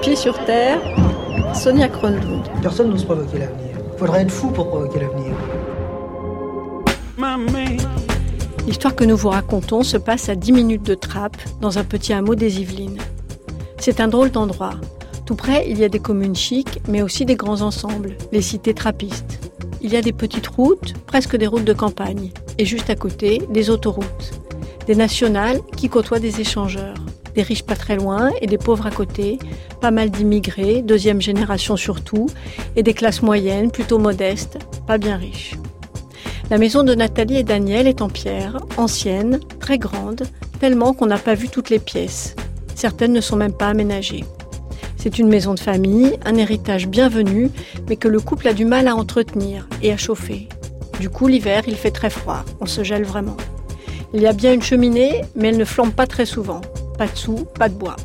pieds sur terre, Sonia Kronlund. Personne n'ose provoquer l'avenir. Faudrait être fou pour provoquer l'avenir. L'histoire que nous vous racontons se passe à 10 minutes de trappe dans un petit hameau des Yvelines. C'est un drôle d'endroit. Tout près, il y a des communes chics, mais aussi des grands ensembles, les cités trappistes. Il y a des petites routes, presque des routes de campagne, et juste à côté, des autoroutes. Des nationales qui côtoient des échangeurs. Des riches pas très loin et des pauvres à côté, pas mal d'immigrés, deuxième génération surtout, et des classes moyennes plutôt modestes, pas bien riches. La maison de Nathalie et Daniel est en pierre, ancienne, très grande, tellement qu'on n'a pas vu toutes les pièces. Certaines ne sont même pas aménagées. C'est une maison de famille, un héritage bienvenu, mais que le couple a du mal à entretenir et à chauffer. Du coup, l'hiver, il fait très froid, on se gèle vraiment. Il y a bien une cheminée, mais elle ne flambe pas très souvent. Pas de sous, pas de bois.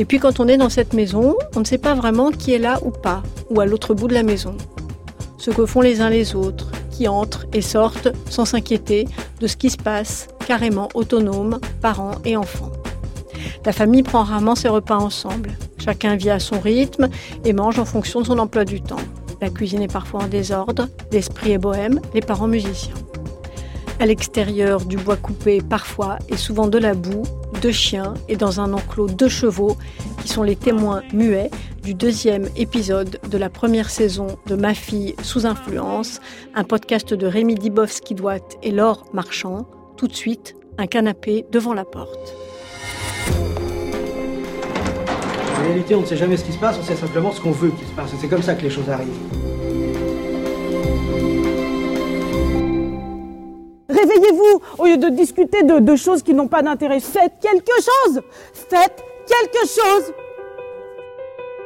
Et puis quand on est dans cette maison, on ne sait pas vraiment qui est là ou pas, ou à l'autre bout de la maison. Ce que font les uns les autres, qui entrent et sortent sans s'inquiéter de ce qui se passe, carrément autonome, parents et enfants. La famille prend rarement ses repas ensemble. Chacun vit à son rythme et mange en fonction de son emploi du temps. La cuisine est parfois en désordre, l'esprit est bohème, les parents musiciens. À l'extérieur, du bois coupé parfois et souvent de la boue, deux chiens et dans un enclos deux chevaux qui sont les témoins muets du deuxième épisode de la première saison de Ma fille sous influence, un podcast de Rémi Dibowski-Douat et Laure Marchand. Tout de suite, un canapé devant la porte. En réalité, on ne sait jamais ce qui se passe, on sait simplement ce qu'on veut qu'il se passe. C'est comme ça que les choses arrivent. Réveillez-vous au lieu de discuter de, de choses qui n'ont pas d'intérêt. Faites quelque chose Faites quelque chose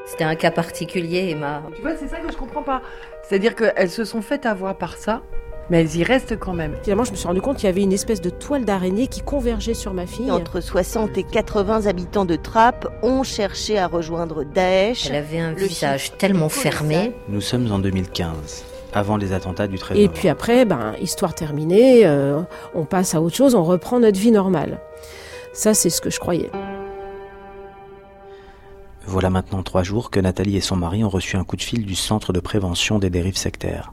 C'était un cas particulier, Emma. Tu vois, c'est ça que je comprends pas. C'est-à-dire qu'elles se sont faites avoir par ça, mais elles y restent quand même. Finalement, je me suis rendu compte qu'il y avait une espèce de toile d'araignée qui convergeait sur ma fille. Entre 60 et 80 habitants de Trappes ont cherché à rejoindre Daesh. Elle avait un visage tellement fermé. Nous sommes en 2015, avant les attentats du 13 Et novembre. puis après, ben, histoire terminée, euh, on passe à autre chose, on reprend notre vie normale. Ça, c'est ce que je croyais. Voilà maintenant trois jours que Nathalie et son mari ont reçu un coup de fil du Centre de prévention des dérives sectaires.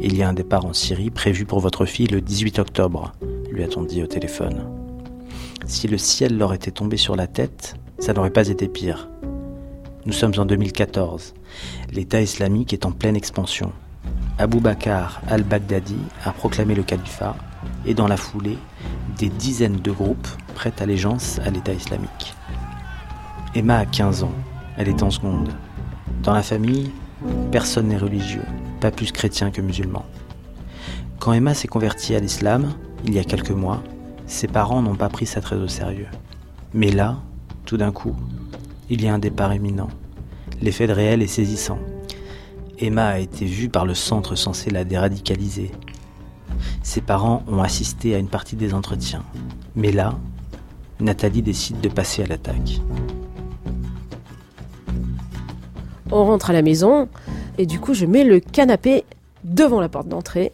Il y a un départ en Syrie prévu pour votre fille le 18 octobre, lui a-t-on dit au téléphone. Si le ciel leur était tombé sur la tête, ça n'aurait pas été pire. Nous sommes en 2014. L'État islamique est en pleine expansion. Abu Bakr al-Baghdadi a proclamé le califat et dans la foulée, des dizaines de groupes prêtent allégeance à l'État islamique. Emma a 15 ans, elle est en seconde. Dans la famille, personne n'est religieux, pas plus chrétien que musulman. Quand Emma s'est convertie à l'islam, il y a quelques mois, ses parents n'ont pas pris ça très au sérieux. Mais là, tout d'un coup, il y a un départ imminent. L'effet de réel est saisissant. Emma a été vue par le centre censé la déradicaliser. Ses parents ont assisté à une partie des entretiens. Mais là, Nathalie décide de passer à l'attaque. On rentre à la maison et du coup, je mets le canapé devant la porte d'entrée,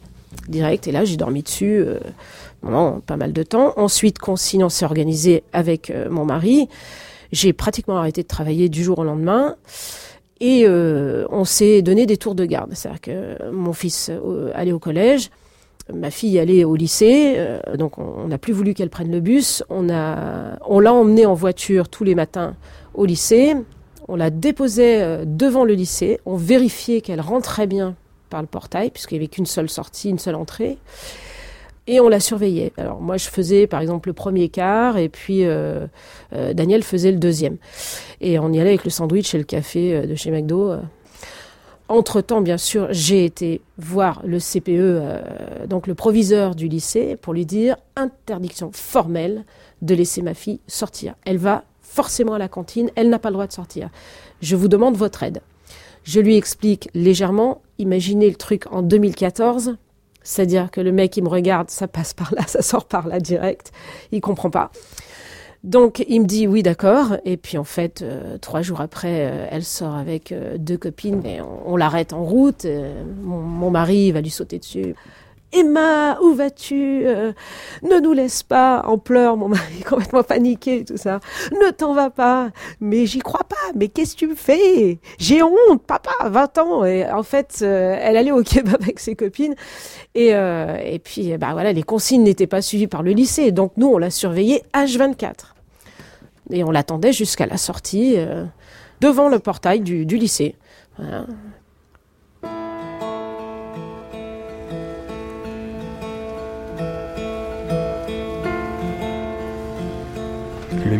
direct. Et là, j'ai dormi dessus euh, pendant pas mal de temps. Ensuite, consigne, on s'est organisé avec euh, mon mari. J'ai pratiquement arrêté de travailler du jour au lendemain. Et euh, on s'est donné des tours de garde. C'est-à-dire que mon fils euh, allait au collège, ma fille allait au lycée, euh, donc on n'a plus voulu qu'elle prenne le bus. On a, on l'a emmenée en voiture tous les matins au lycée. On la déposait euh, devant le lycée. On vérifiait qu'elle rentrait bien par le portail, puisqu'il n'y avait qu'une seule sortie, une seule entrée. Et on la surveillait. Alors moi, je faisais par exemple le premier quart, et puis euh, euh, Daniel faisait le deuxième. Et on y allait avec le sandwich et le café euh, de chez McDo. Entre-temps, bien sûr, j'ai été voir le CPE, donc le proviseur du lycée, pour lui dire interdiction formelle de laisser ma fille sortir. Elle va forcément à la cantine, elle n'a pas le droit de sortir. Je vous demande votre aide. Je lui explique légèrement, imaginez le truc en 2014, c'est-à-dire que le mec, il me regarde, ça passe par là, ça sort par là direct, il comprend pas. Donc il me dit oui d'accord et puis en fait euh, trois jours après euh, elle sort avec euh, deux copines et on, l'arrête en route. mon mari va lui sauter dessus Emma, où vas-tu euh, Ne nous laisse pas en pleurs, mon mari complètement paniqué, tout ça. Ne t'en vas pas. Mais j'y crois pas. Mais qu'est-ce que tu fais? J'ai honte, papa, 20 ans. En fait, euh, elle allait au kebab avec ses copines. Et, euh, et puis, bah les consignes n'étaient pas suivies par le lycée. Donc nous, on l'a surveillée H24. Et on l'attendait jusqu'à la sortie, devant le portail du, du lycée. Voilà.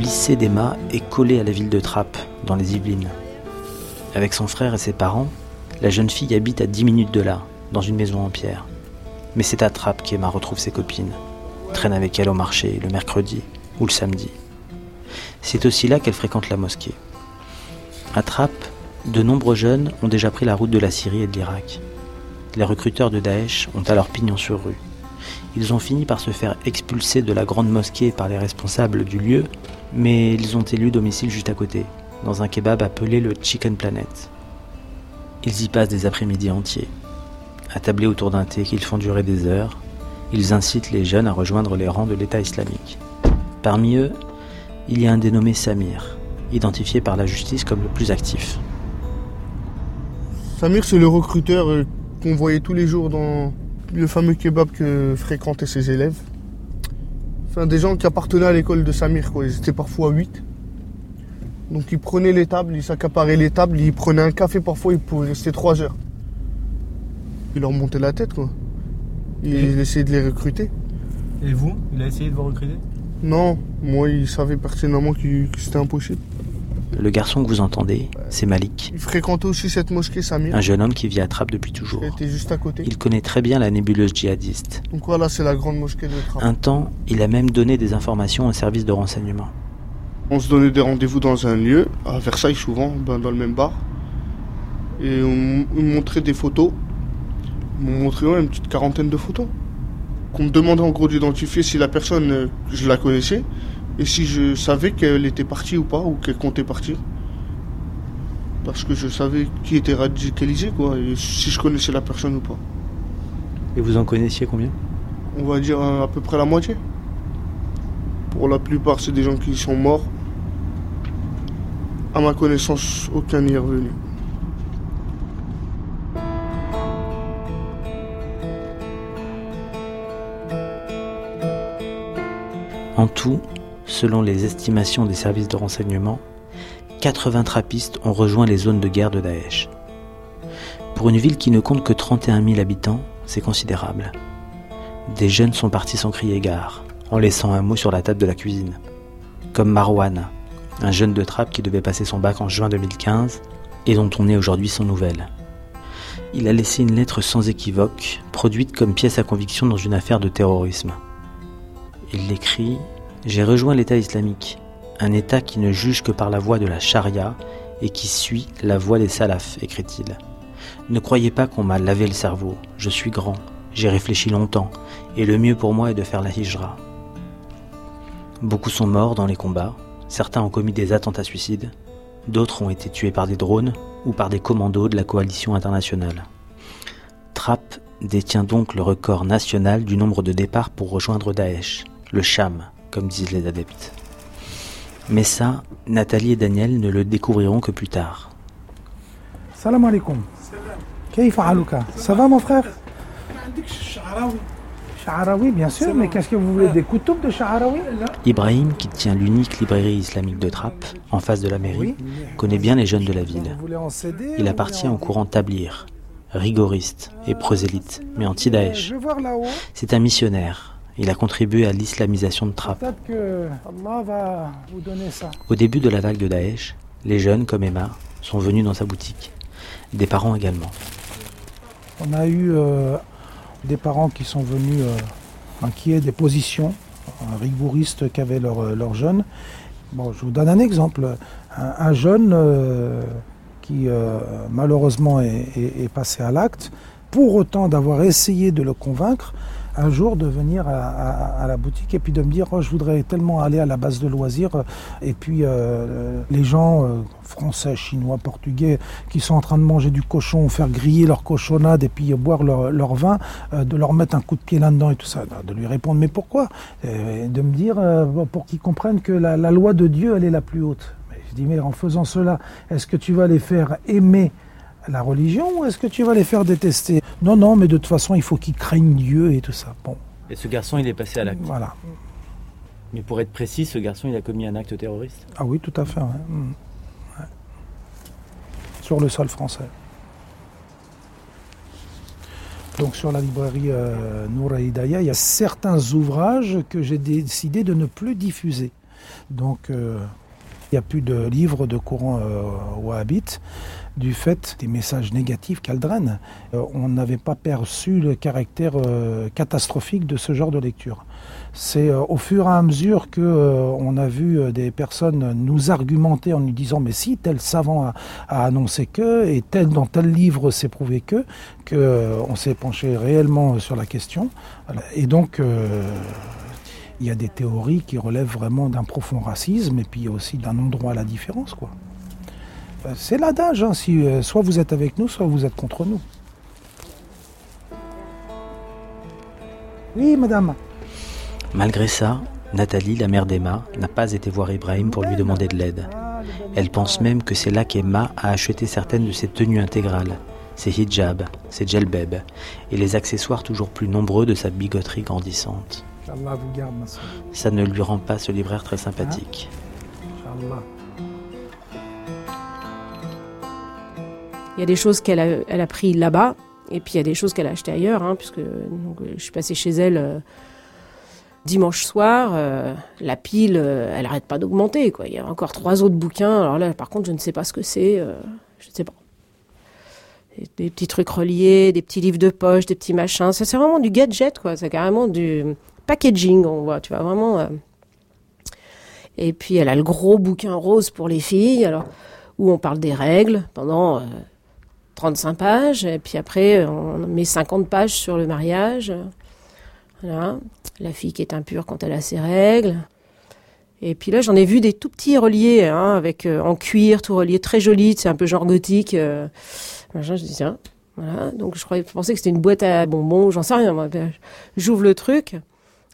Lycée d'Emma est collé à la ville de Trappes, dans les Yvelines. Avec son frère et ses parents, la jeune fille habite à 10 minutes de là, dans une maison en pierre. Mais c'est à Trappes qu'Emma retrouve ses copines, traîne avec elle au marché le mercredi ou le samedi. C'est aussi là qu'elle fréquente la mosquée. À Trappes, de nombreux jeunes ont déjà pris la route de la Syrie et de l'Irak. Les recruteurs de Daesh ont alors pignon sur rue. Ils ont fini par se faire expulser de la grande mosquée par les responsables du lieu, mais ils ont élu domicile juste à côté, dans un kebab appelé le Chicken Planet. Ils y passent des après-midi entiers. Attablés autour d'un thé qu'ils font durer des heures, ils incitent les jeunes à rejoindre les rangs de l'État islamique. Parmi eux, il y a un dénommé Samir, identifié par la justice comme le plus actif. Samir, c'est le recruteur euh, qu'on voyait tous les jours dans, le fameux kebab que fréquentaient ses élèves. Enfin, des gens qui appartenaient à l'école de Samir, quoi. Ils étaient parfois 8. Donc ils prenaient les tables, ils s'accaparaient les tables, ils prenaient un café parfois, ils pouvaient rester 3 heures. Il leur montait la tête, quoi. Il, essayait de les recruter. Et vous Il a essayé de vous recruter? Non, moi il savait pertinemment que c'était impossible. Le garçon que vous entendez, c'est Malik. Il fréquentait aussi cette mosquée Samir. Un jeune homme qui vit à Trappes depuis toujours. Il était juste à côté. Il connaît très bien la nébuleuse djihadiste. Donc voilà, c'est la grande mosquée de Trappes. Un temps, il a même donné des informations au service de renseignement. On se donnait des rendez-vous dans un lieu, à Versailles souvent, ben, dans le même bar. Et on, me montrait des photos. On me montrait une petite quarantaine de photos. Qu'on me demandait en gros d'identifier si la personne, euh, je la connaissais et si je savais qu'elle était partie ou pas, ou qu'elle comptait partir. Parce que je savais qui était radicalisé, quoi, et si je connaissais la personne ou pas. Et vous en connaissiez combien? On va dire à peu près la moitié. Pour la plupart, c'est des gens qui sont morts. À ma connaissance, aucun n'y est revenu. En tout, selon les estimations des services de renseignement, 80 trappistes ont rejoint les zones de guerre de Daesh. Pour une ville qui ne compte que 31 000 habitants, c'est considérable. Des jeunes sont partis sans crier gare, en laissant un mot sur la table de la cuisine. Comme Marwan, un jeune de trappe qui devait passer son bac en juin 2015 et dont on est aujourd'hui sans nouvelles. Il a laissé une lettre sans équivoque, produite comme pièce à conviction dans une affaire de terrorisme. Il l'écrit j'ai rejoint l'État islamique, un État qui ne juge que par la voie de la charia et qui suit la voie des salafs, écrit-il. Ne croyez pas qu'on m'a lavé le cerveau, je suis grand, j'ai réfléchi longtemps, et le mieux pour moi est de faire la hijra. Beaucoup sont morts dans les combats, certains ont commis des attentats suicides, d'autres ont été tués par des drones ou par des commandos de la coalition internationale. Trapp détient donc le record national du nombre de départs pour rejoindre Daesh, le Cham, comme disent les adeptes. Mais ça, Nathalie et Daniel ne le découvriront que plus tard. Salam alaikum. Ça va mon frère? Sha'arawi, bien sûr, mais qu'est-ce que vous voulez Des couteaux de Sha'arawi Ibrahim, qui tient l'unique librairie islamique de Trappes, en face de la mairie, connaît bien les jeunes de la ville. Il appartient au courant Tablir, rigoriste et prosélyte, mais anti-Daesh. C'est un missionnaire, il a contribué à l'islamisation de Trappes. Au début de la vague de Daesh, les jeunes comme Emma sont venus dans sa boutique. Des parents également. On a eu euh, des parents qui sont venus euh, inquiets des positions rigouristes qu'avaient leurs leur euh, jeunes. Bon, je vous donne un exemple. Un, jeune qui malheureusement est passé à l'acte, pour autant d'avoir essayé de le convaincre, un jour de venir à, la boutique et puis de me dire oh, je voudrais tellement aller à la base de loisirs et puis euh, les gens euh, français, chinois, portugais qui sont en train de manger du cochon, faire griller leur cochonnade et puis boire leur, vin, euh, de leur mettre un coup de pied là-dedans et tout ça, de lui répondre mais pourquoi? De me dire pour qu'ils comprennent que la, la, loi de Dieu elle est la plus haute. Je dis mais en faisant cela, est-ce que tu vas les faire aimer la religion ou est-ce que tu vas les faire détester? Non, non, mais de toute façon, il faut qu'ils craignent Dieu et tout ça. Bon. Et ce garçon, il est passé à l'acte. Voilà. Mais pour être précis, ce garçon, il a commis un acte terroriste? Ah oui, tout à fait. Mm. Sur le sol français. Donc sur la librairie euh, Noura il y a certains ouvrages que j'ai décidé de ne plus diffuser. Donc euh, il n'y a plus de livres de courant euh, wahhabite du fait des messages négatifs qu'elle draine. Euh, on n'avait pas perçu le caractère euh, catastrophique de ce genre de lecture. C'est au fur et à mesure que on a vu des personnes nous argumenter en nous disant mais si tel savant a, annoncé que et tel dans tel livre s'est prouvé que que on s'est penché réellement sur la question et donc il y a des théories qui relèvent vraiment d'un profond racisme et puis aussi d'un endroit à la différence quoi. Euh, c'est l'adage, hein, si, euh, soit vous êtes avec nous, soit vous êtes contre nous. Oui, madame. Malgré ça, Nathalie, la mère d'Emma, n'a pas été voir Ibrahim pour lui demander de l'aide. Elle pense même que c'est là qu'Emma a acheté certaines de ses tenues intégrales, ses hijabs, ses djelbebs et les accessoires toujours plus nombreux de sa bigoterie grandissante. Ça ne lui rend pas ce libraire très sympathique. Il y a des choses qu'elle a, elle a pris là-bas, et puis il y a des choses qu'elle a achetées ailleurs, hein, puisque je suis passée chez elle euh, dimanche soir. Euh, la pile, euh, elle n'arrête pas d'augmenter. Quoi. Il y a encore trois autres bouquins. Alors là, par contre, je ne sais pas ce que c'est. je ne sais pas. Des, petits trucs reliés, des petits livres de poche, des petits machins. Ça, c'est vraiment du gadget, quoi. C'est carrément du packaging, on voit. Tu vois, vraiment. Et puis, elle a le gros bouquin rose pour les filles. Alors où on parle des règles pendant 35 pages, et puis après, on met 50 pages sur le mariage. Voilà. La fille qui est impure quand elle a ses règles. Et puis là, j'en ai vu des tout petits reliés, hein, avec euh, en cuir, tout relié, très joli, c'est un peu genre gothique. Euh, je dis tiens, voilà. Donc je, croyais, je pensais que c'était une boîte à bonbons, j'en sais rien. Ben, j'ouvre le truc,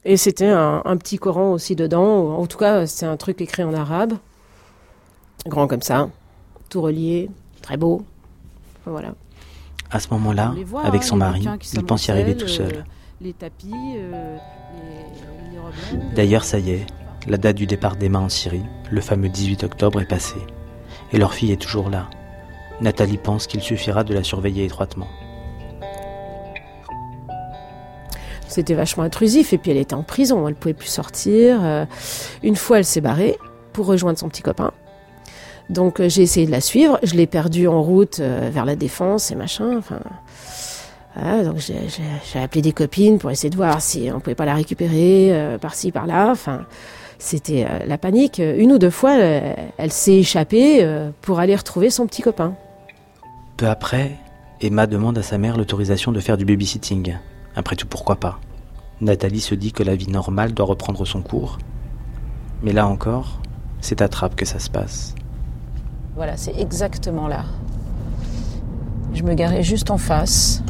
et c'était un, un, petit Coran aussi dedans. En tout cas, c'est un truc écrit en arabe, grand comme ça, tout relié, très beau. Voilà. À ce moment-là, avec son mari, il pense y arriver tout seul. Euh, les tapis, euh, D'ailleurs, ça y est, la date du départ d'Emma en Syrie, le fameux 18 octobre, est passée. Et leur fille est toujours là. Nathalie pense qu'il suffira de la surveiller étroitement. C'était vachement intrusif et puis elle était en prison, elle pouvait plus sortir. Euh, une fois, elle s'est barrée pour rejoindre son petit copain. Donc euh, j'ai essayé de la suivre, je l'ai perdue en route euh, vers la défense et machin. Enfin, donc j'ai appelé des copines pour essayer de voir si on pouvait pas la récupérer par-ci par-là. Enfin, c'était la panique. Une ou deux fois, elle, s'est échappée pour aller retrouver son petit copain. Peu après, Emma demande à sa mère l'autorisation de faire du babysitting. Après tout, pourquoi pas? Nathalie se dit que la vie normale doit reprendre son cours. Mais là encore, c'est à Trappe que ça se passe. Voilà, c'est exactement là. Je me garais juste en face.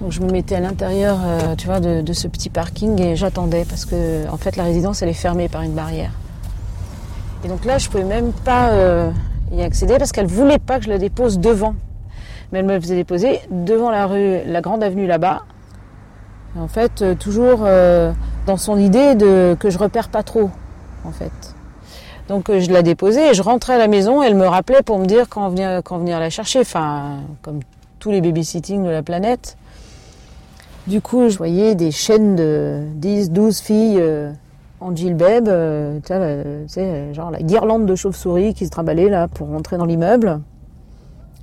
Donc je me mettais à l'intérieur, euh, tu vois, de, ce petit parking et j'attendais parce que en fait la résidence elle est fermée par une barrière. Et donc là je pouvais même pas euh, y accéder parce qu'elle voulait pas que je la dépose devant. Mais elle me faisait déposer devant la rue, la grande avenue là-bas. En fait, euh, toujours dans son idée de que je repère pas trop, en fait. Donc euh, je la déposais et je rentrais à la maison. Elle me rappelait pour me dire quand venir, la chercher. Enfin, comme tous les babysitting de la planète. Du coup, je voyais des chaînes de 10, 12 filles euh, en gilbeb, euh, tu sais, genre la guirlande de chauve-souris qui se trimballaient là pour rentrer dans l'immeuble.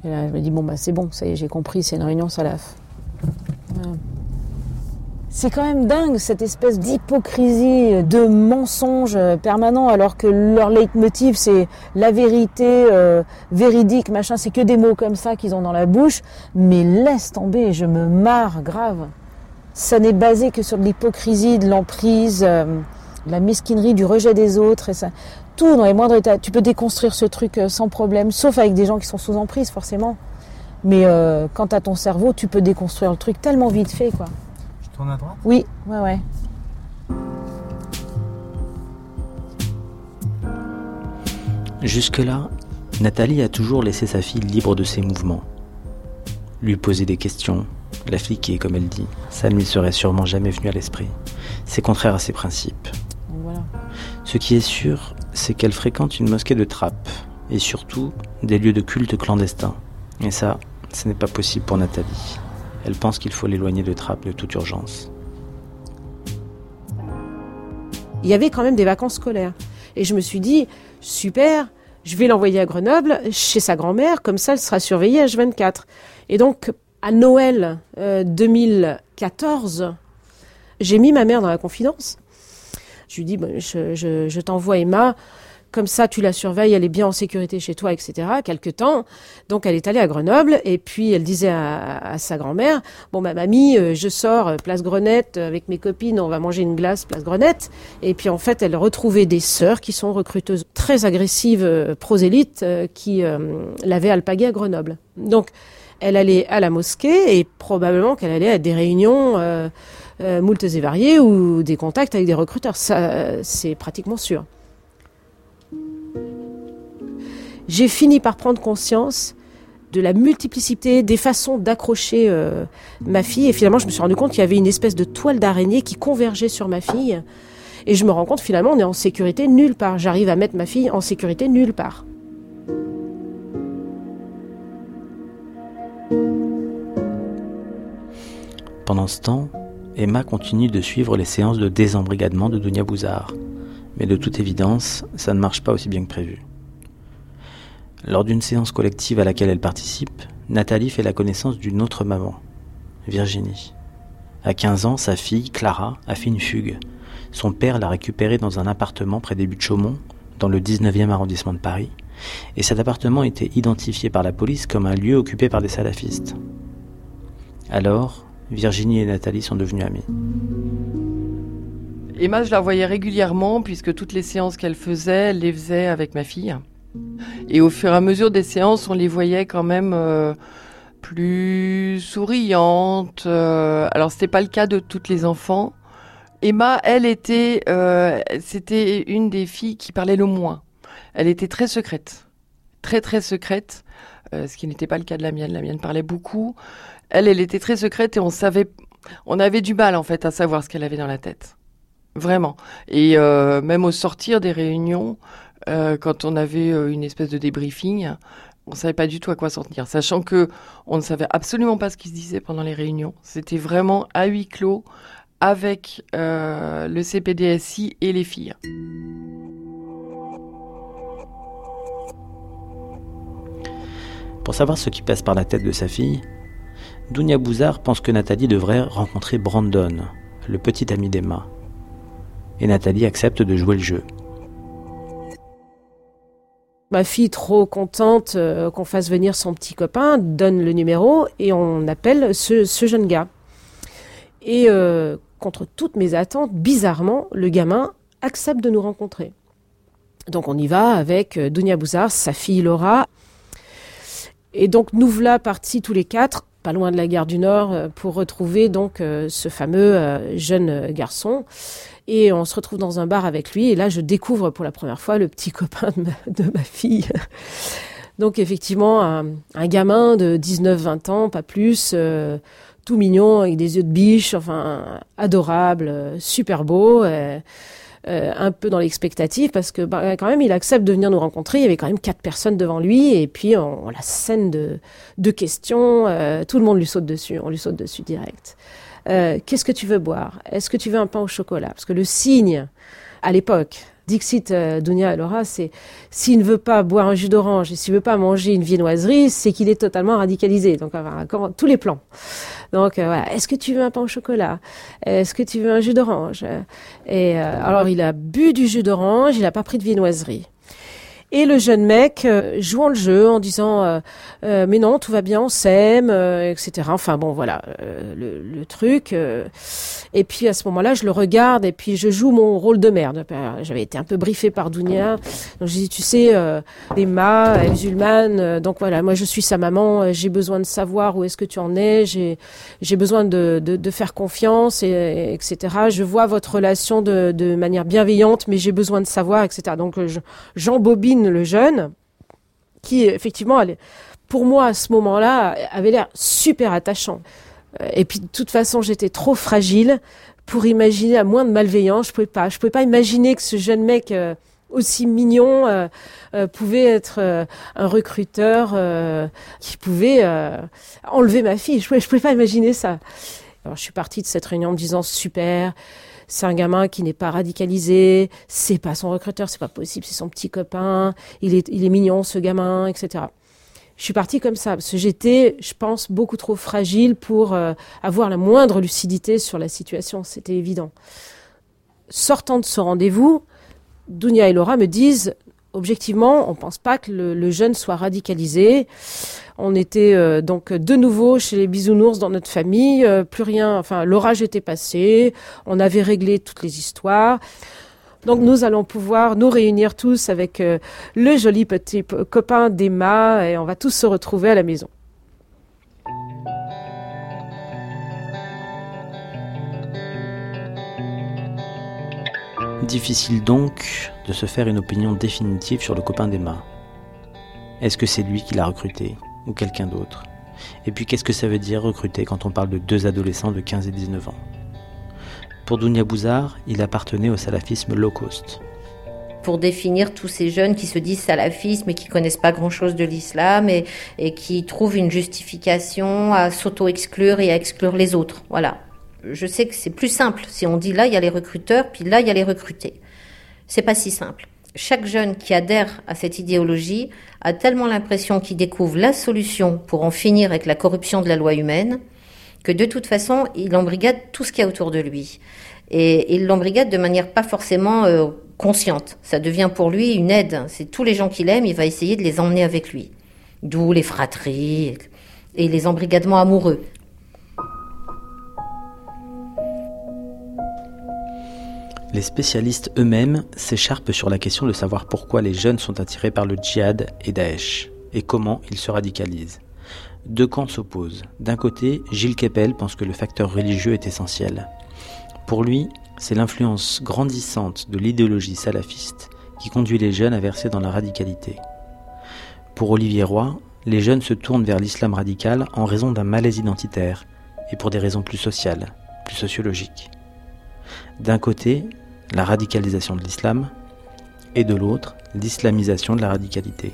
Et là, je me dis, bon, bah c'est bon, ça y est, j'ai compris, c'est une réunion salaf. C'est quand même dingue cette espèce d'hypocrisie, de mensonge permanent, alors que leur leitmotiv c'est la vérité, euh, véridique, machin, c'est que des mots comme ça qu'ils ont dans la bouche. Mais laisse tomber, je me marre grave. ça n'est basé que sur de l'hypocrisie, de l'emprise, euh, de la mesquinerie, du rejet des autres. Tout dans les moindres états. Tu peux déconstruire ce truc euh, sans problème, sauf avec des gens qui sont sous emprise, forcément. Mais euh, quant à ton cerveau, tu peux déconstruire le truc tellement vite fait, quoi. Je tourne à droite? Oui, ouais, ouais. Jusque-là, Nathalie a toujours laissé sa fille libre de ses mouvements. Lui poser des questions, la fliquer, comme elle dit, ça ne lui serait sûrement jamais venu à l'esprit. C'est contraire à ses principes. Ce qui est sûr, c'est qu'elle fréquente une mosquée de trappe, et surtout des lieux de culte clandestins. Et ça, ce n'est pas possible pour Nathalie. Elle pense qu'il faut l'éloigner de trappe de toute urgence. Il y avait quand même des vacances scolaires. Et je me suis dit, super, je vais l'envoyer à Grenoble, chez sa grand-mère, comme ça elle sera surveillée H24. Et donc, à Noël euh, 2014, j'ai mis ma mère dans la confidence. Je lui dis, bon, je, t'envoie Emma, comme ça tu la surveilles, elle est bien en sécurité chez toi, etc. Quelque temps. Donc elle est allée à Grenoble et puis elle disait à, sa grand-mère, bon ma mamie, euh, je sors euh, place Grenette euh, avec mes copines, on va manger une glace place Grenette. Et puis en fait elle retrouvait des sœurs qui sont recruteuses très agressives, prosélytes, qui l'avaient alpaguée à Grenoble. Donc elle allait à la mosquée et probablement qu'elle allait à des réunions euh, moultes et variées ou des contacts avec des recruteurs. Ça, c'est pratiquement sûr. J'ai fini par prendre conscience de la multiplicité des façons d'accrocher euh, ma fille et finalement je me suis rendu compte qu'il y avait une espèce de toile d'araignée qui convergeait sur ma fille et je me rends compte finalement on est en sécurité nulle part. J'arrive à mettre ma fille en sécurité nulle part. Pendant ce temps, Emma continue de suivre les séances de désembrigadement de Dunia Bouzard. Mais de toute évidence, ça ne marche pas aussi bien que prévu. Lors d'une séance collective à laquelle elle participe, Nathalie fait la connaissance d'une autre maman, Virginie. À 15 ans, sa fille, Clara, a fait une fugue. Son père l'a récupérée dans un appartement près des buttes Chaumont, dans le 19e arrondissement de Paris, et cet appartement était identifié par la police comme un lieu occupé par des salafistes. Alors, Virginie et Nathalie sont devenues amies. Emma, je la voyais régulièrement puisque toutes les séances qu'elle faisait, elle les faisait avec ma fille. Et au fur et à mesure des séances, on les voyait quand même euh, plus souriantes. euh, alors, c'était pas le cas de toutes les enfants. Emma, elle était, euh, c'était une des filles qui parlait le moins. Elle était très secrète, très très secrète, euh, ce qui n'était pas le cas de la mienne. La mienne parlait beaucoup. Elle, elle était très secrète et on savait, on avait du mal en fait à savoir ce qu'elle avait dans la tête. Vraiment. Et euh, même au sortir des réunions, euh, quand on avait une espèce de débriefing, on savait pas du tout à quoi s'en tenir, sachant que on ne savait absolument pas ce qui se disait pendant les réunions. C'était vraiment à huis clos avec le CPDSI et les filles. Pour savoir ce qui passe par la tête de sa fille, Dunia Bouzard pense que Nathalie devrait rencontrer Brandon, le petit ami d'Emma. Et Nathalie accepte de jouer le jeu. Ma fille, trop contente euh, qu'on fasse venir son petit copain, donne le numéro et on appelle ce, jeune gars. Et euh, contre toutes mes attentes, bizarrement, le gamin accepte de nous rencontrer. Donc on y va avec euh, Dunia Bouzard, sa fille Laura. Et donc nous voilà partis tous les quatre, pas loin de la gare du Nord, euh, pour retrouver donc euh, ce fameux euh, jeune garçon. Et on se retrouve dans un bar avec lui. Et là, je découvre pour la première fois le petit copain de ma, fille. Donc effectivement, un, gamin de 19-20 ans, pas plus, tout mignon, avec des yeux de biche, enfin adorable, super beau. Euh, un peu dans l'expectative parce que bah, quand même il accepte de venir nous rencontrer. Il y avait quand même quatre personnes devant lui et puis on, on la scène de, de questions. euh, tout le monde lui saute dessus. On lui saute dessus direct. Euh, Qu'est-ce que tu veux boire? Est-ce que tu veux un pain au chocolat? Parce que le signe à l'époque. Dixit euh, Dunia et Laura, c'est s'il ne veut pas boire un jus d'orange et s'il ne veut pas manger une viennoiserie, c'est qu'il est totalement radicalisé. Donc, enfin, tous les plans. Donc, euh, voilà. Est-ce que tu veux un pain au chocolat? Est-ce que tu veux un jus d'orange? Et euh, alors, il a bu du jus d'orange, il n'a pas pris de viennoiserie. Et le jeune mec euh, jouant le jeu en disant euh, euh, mais non tout va bien on s'aime etc. Enfin bon voilà le, le, truc. et puis à ce moment-là je le regarde et puis je joue mon rôle de merde. J'avais été un peu briefée par Dounia. Donc je dis tu sais Emma elle est musulmane donc voilà moi je suis sa maman j'ai besoin de savoir où est-ce que tu en es j'ai j'ai besoin de, de, de, faire confiance et, etc. Je vois votre relation de, de manière bienveillante mais j'ai besoin de savoir etc. Donc j'embobine le jeune, qui effectivement, pour moi à ce moment-là, avait l'air super attachant. Euh, et puis de toute façon, j'étais trop fragile pour imaginer à moins de malveillance. Je pouvais pas, je pouvais pas imaginer que ce jeune mec euh, aussi mignon euh, pouvait être un recruteur qui pouvait enlever ma fille. Je pouvais, pouvais pas imaginer ça. Alors je suis partie de cette réunion en me disant super, c'est un gamin qui n'est pas radicalisé, c'est pas son recruteur, c'est pas possible, c'est son petit copain, il est, il est mignon ce gamin, etc. Je suis partie comme ça parce que j'étais, je pense, beaucoup trop fragile pour euh, avoir la moindre lucidité sur la situation. C'était évident. Sortant de ce rendez-vous, Dounia et Laura me disent objectivement, on ne pense pas que le, jeune soit radicalisé. On était euh, donc de nouveau chez les bisounours dans notre famille, euh, plus rien, enfin l'orage était passé, on avait réglé toutes les histoires. Donc nous allons pouvoir nous réunir tous avec euh, le joli petit copain d'Emma et on va tous se retrouver à la maison. Difficile donc de se faire une opinion définitive sur le copain d'Emma. Est-ce que c'est lui qui l'a recruté? Ou quelqu'un d'autre Et puis qu'est-ce que ça veut dire recruter quand on parle de deux adolescents de 15 et 19 ans? Pour Dounia Bouzard, il appartenait au salafisme low cost. Pour définir tous ces jeunes qui se disent salafistes mais qui connaissent pas grand-chose de l'islam et, et qui trouvent une justification à s'auto-exclure et à exclure les autres. Voilà. Je sais que c'est plus simple si on dit là il y a les recruteurs puis là il y a les recrutés. C'est pas si simple. Chaque jeune qui adhère à cette idéologie a tellement l'impression qu'il découvre la solution pour en finir avec la corruption de la loi humaine que de toute façon, il embrigade tout ce qu'il y a autour de lui. Et il l'embrigade de manière pas forcément euh, consciente. Ça devient pour lui une aide. C'est tous les gens qu'il aime, il va essayer de les emmener avec lui. D'où les fratries et les embrigadements amoureux. Les spécialistes eux-mêmes s'écharpent sur la question de savoir pourquoi les jeunes sont attirés par le djihad et Daesh, et comment ils se radicalisent. Deux camps s'opposent. D'un côté, Gilles Kepel pense que le facteur religieux est essentiel. Pour lui, c'est l'influence grandissante de l'idéologie salafiste qui conduit les jeunes à verser dans la radicalité. Pour Olivier Roy, les jeunes se tournent vers l'islam radical en raison d'un malaise identitaire et pour des raisons plus sociales, plus sociologiques. D'un côté, la radicalisation de l'islam, et de l'autre, l'islamisation de la radicalité.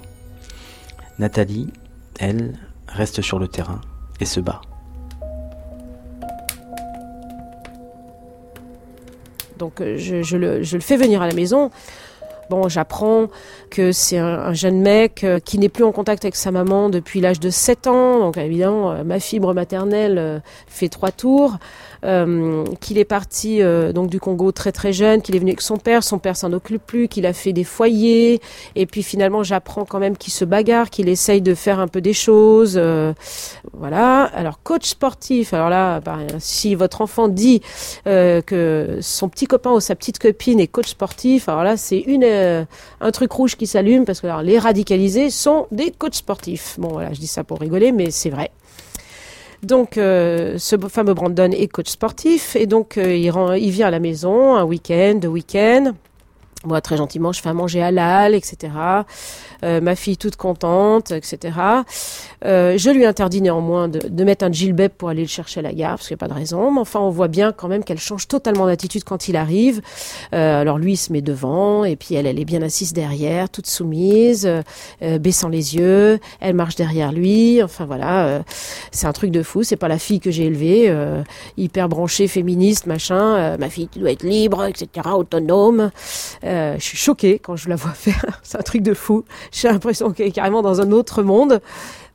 Nathalie, elle, reste sur le terrain et se bat. Donc euh, je, le, fais venir à la maison. Bon, j'apprends que c'est un, jeune mec euh, qui n'est plus en contact avec sa maman depuis l'âge de 7 ans. Donc évidemment, euh, ma fibre maternelle fait trois tours. Euh, qu'il est parti euh, donc du Congo très très jeune, qu'il est venu avec son père, son père s'en occupe plus, qu'il a fait des foyers, et puis finalement j'apprends quand même qu'il se bagarre, qu'il essaye de faire un peu des choses, euh, voilà. Alors coach sportif, alors là, bah, si votre enfant dit que son petit copain ou sa petite copine est coach sportif, alors là c'est une un truc rouge qui s'allume parce que alors, les radicalisés sont des coachs sportifs. Bon voilà, je dis ça pour rigoler, mais c'est vrai. Donc, euh, ce fameux Brandon est coach sportif et donc euh, il, il vient à la maison un week-end, deux week-ends. Moi, très gentiment, je fais à manger halal, etc. Euh, ma fille toute contente, etc. Euh, je lui interdis néanmoins de, de, mettre un gilbeb pour aller le chercher à la gare, parce qu'il n'y a pas de raison. Mais enfin, on voit bien quand même qu'elle change totalement d'attitude quand il arrive. Euh, alors lui, il se met devant, et puis elle, elle est bien assise derrière, toute soumise, euh, baissant les yeux. Elle marche derrière lui. Enfin voilà, euh, c'est un truc de fou. C'est pas la fille que j'ai élevée, euh, hyper branchée, féministe, machin. ma fille, tu dois être libre, etc., autonome. Je suis choquée quand je la vois faire. c'est un truc de fou. J'ai l'impression qu'elle est carrément dans un autre monde.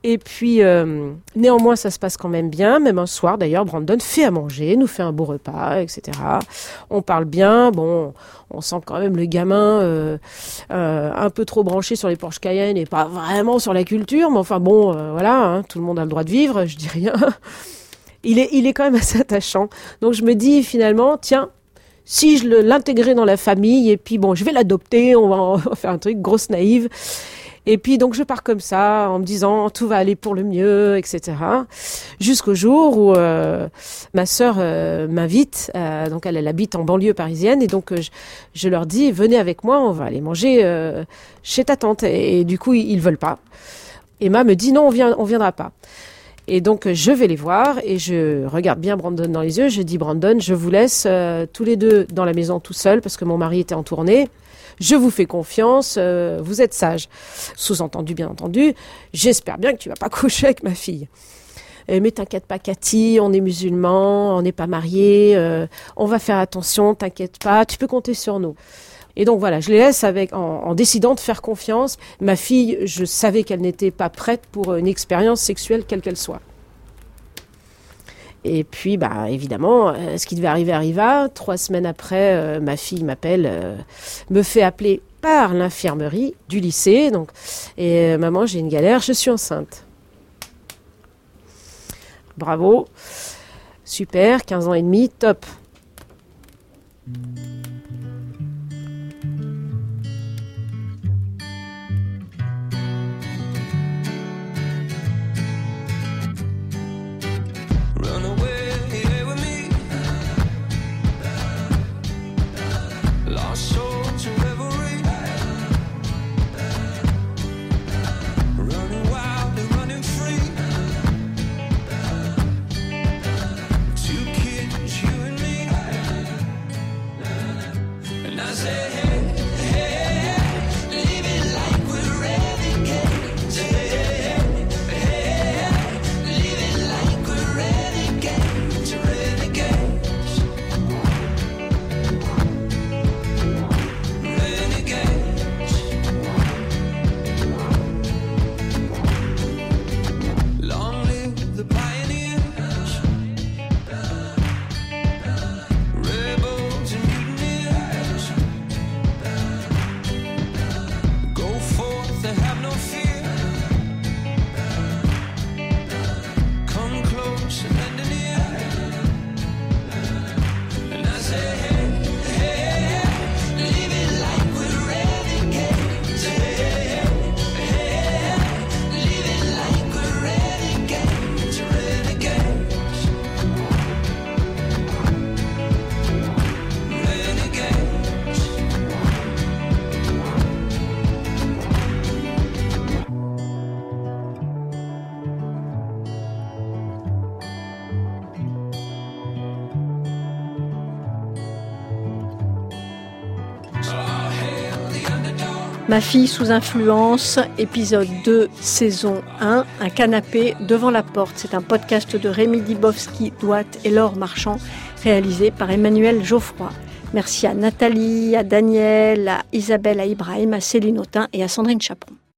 Et puis, euh, néanmoins, ça se passe quand même bien. Même un soir, d'ailleurs, Brandon fait à manger, nous fait un beau repas, etc. On parle bien. Bon, on sent quand même le gamin euh, euh, un peu trop branché sur les Porsche Cayenne et pas vraiment sur la culture. Mais enfin, bon, voilà, hein, tout le monde a le droit de vivre, je dis rien. il, est, il est quand même assez attachant. Donc, je me dis finalement, tiens, si je l'intégrais dans la famille, et puis bon, je vais l'adopter, on va faire un truc grosse naïve. Et puis donc je pars comme ça en me disant tout va aller pour le mieux, etc. Jusqu'au jour où euh, ma sœur euh, m'invite, euh, donc elle, habite en banlieue parisienne, et donc je, je, leur dis venez avec moi, on va aller manger chez ta tante. Et, du coup ils, ils veulent pas. Emma me dit non, on vient, on viendra pas. Et donc je vais les voir et je regarde bien Brandon dans les yeux. Je dis Brandon, je vous laisse tous les deux dans la maison tout seul parce que mon mari était en tournée je vous fais confiance, euh, vous êtes sage. Sous-entendu, bien entendu, j'espère bien que tu vas pas coucher avec ma fille. Euh, mais t'inquiète pas, Cathy, on est musulmans, on n'est pas mariés, euh, on va faire attention, t'inquiète pas, tu peux compter sur nous. Et donc voilà, je les laisse avec, en, décidant de faire confiance. Ma fille, je savais qu'elle n'était pas prête pour une expérience sexuelle quelle qu'elle soit. Et puis, bah, évidemment, euh, ce qui devait arriver arriva. Trois semaines après, euh, ma fille m'appelle, euh, me fait appeler par l'infirmerie du lycée. Donc, et maman, j'ai une galère, je suis enceinte. Bravo, super, 15 ans et demi, top. Ma fille sous influence, épisode 2, saison 1, un canapé devant la porte. C'est un podcast de Rémi Dibowski, Douat et Laure Marchand, réalisé par Emmanuel Geoffroy. Merci à Nathalie, à Daniel, à Isabelle, à Ibrahim, à Céline Autin et à Sandrine Chaperon.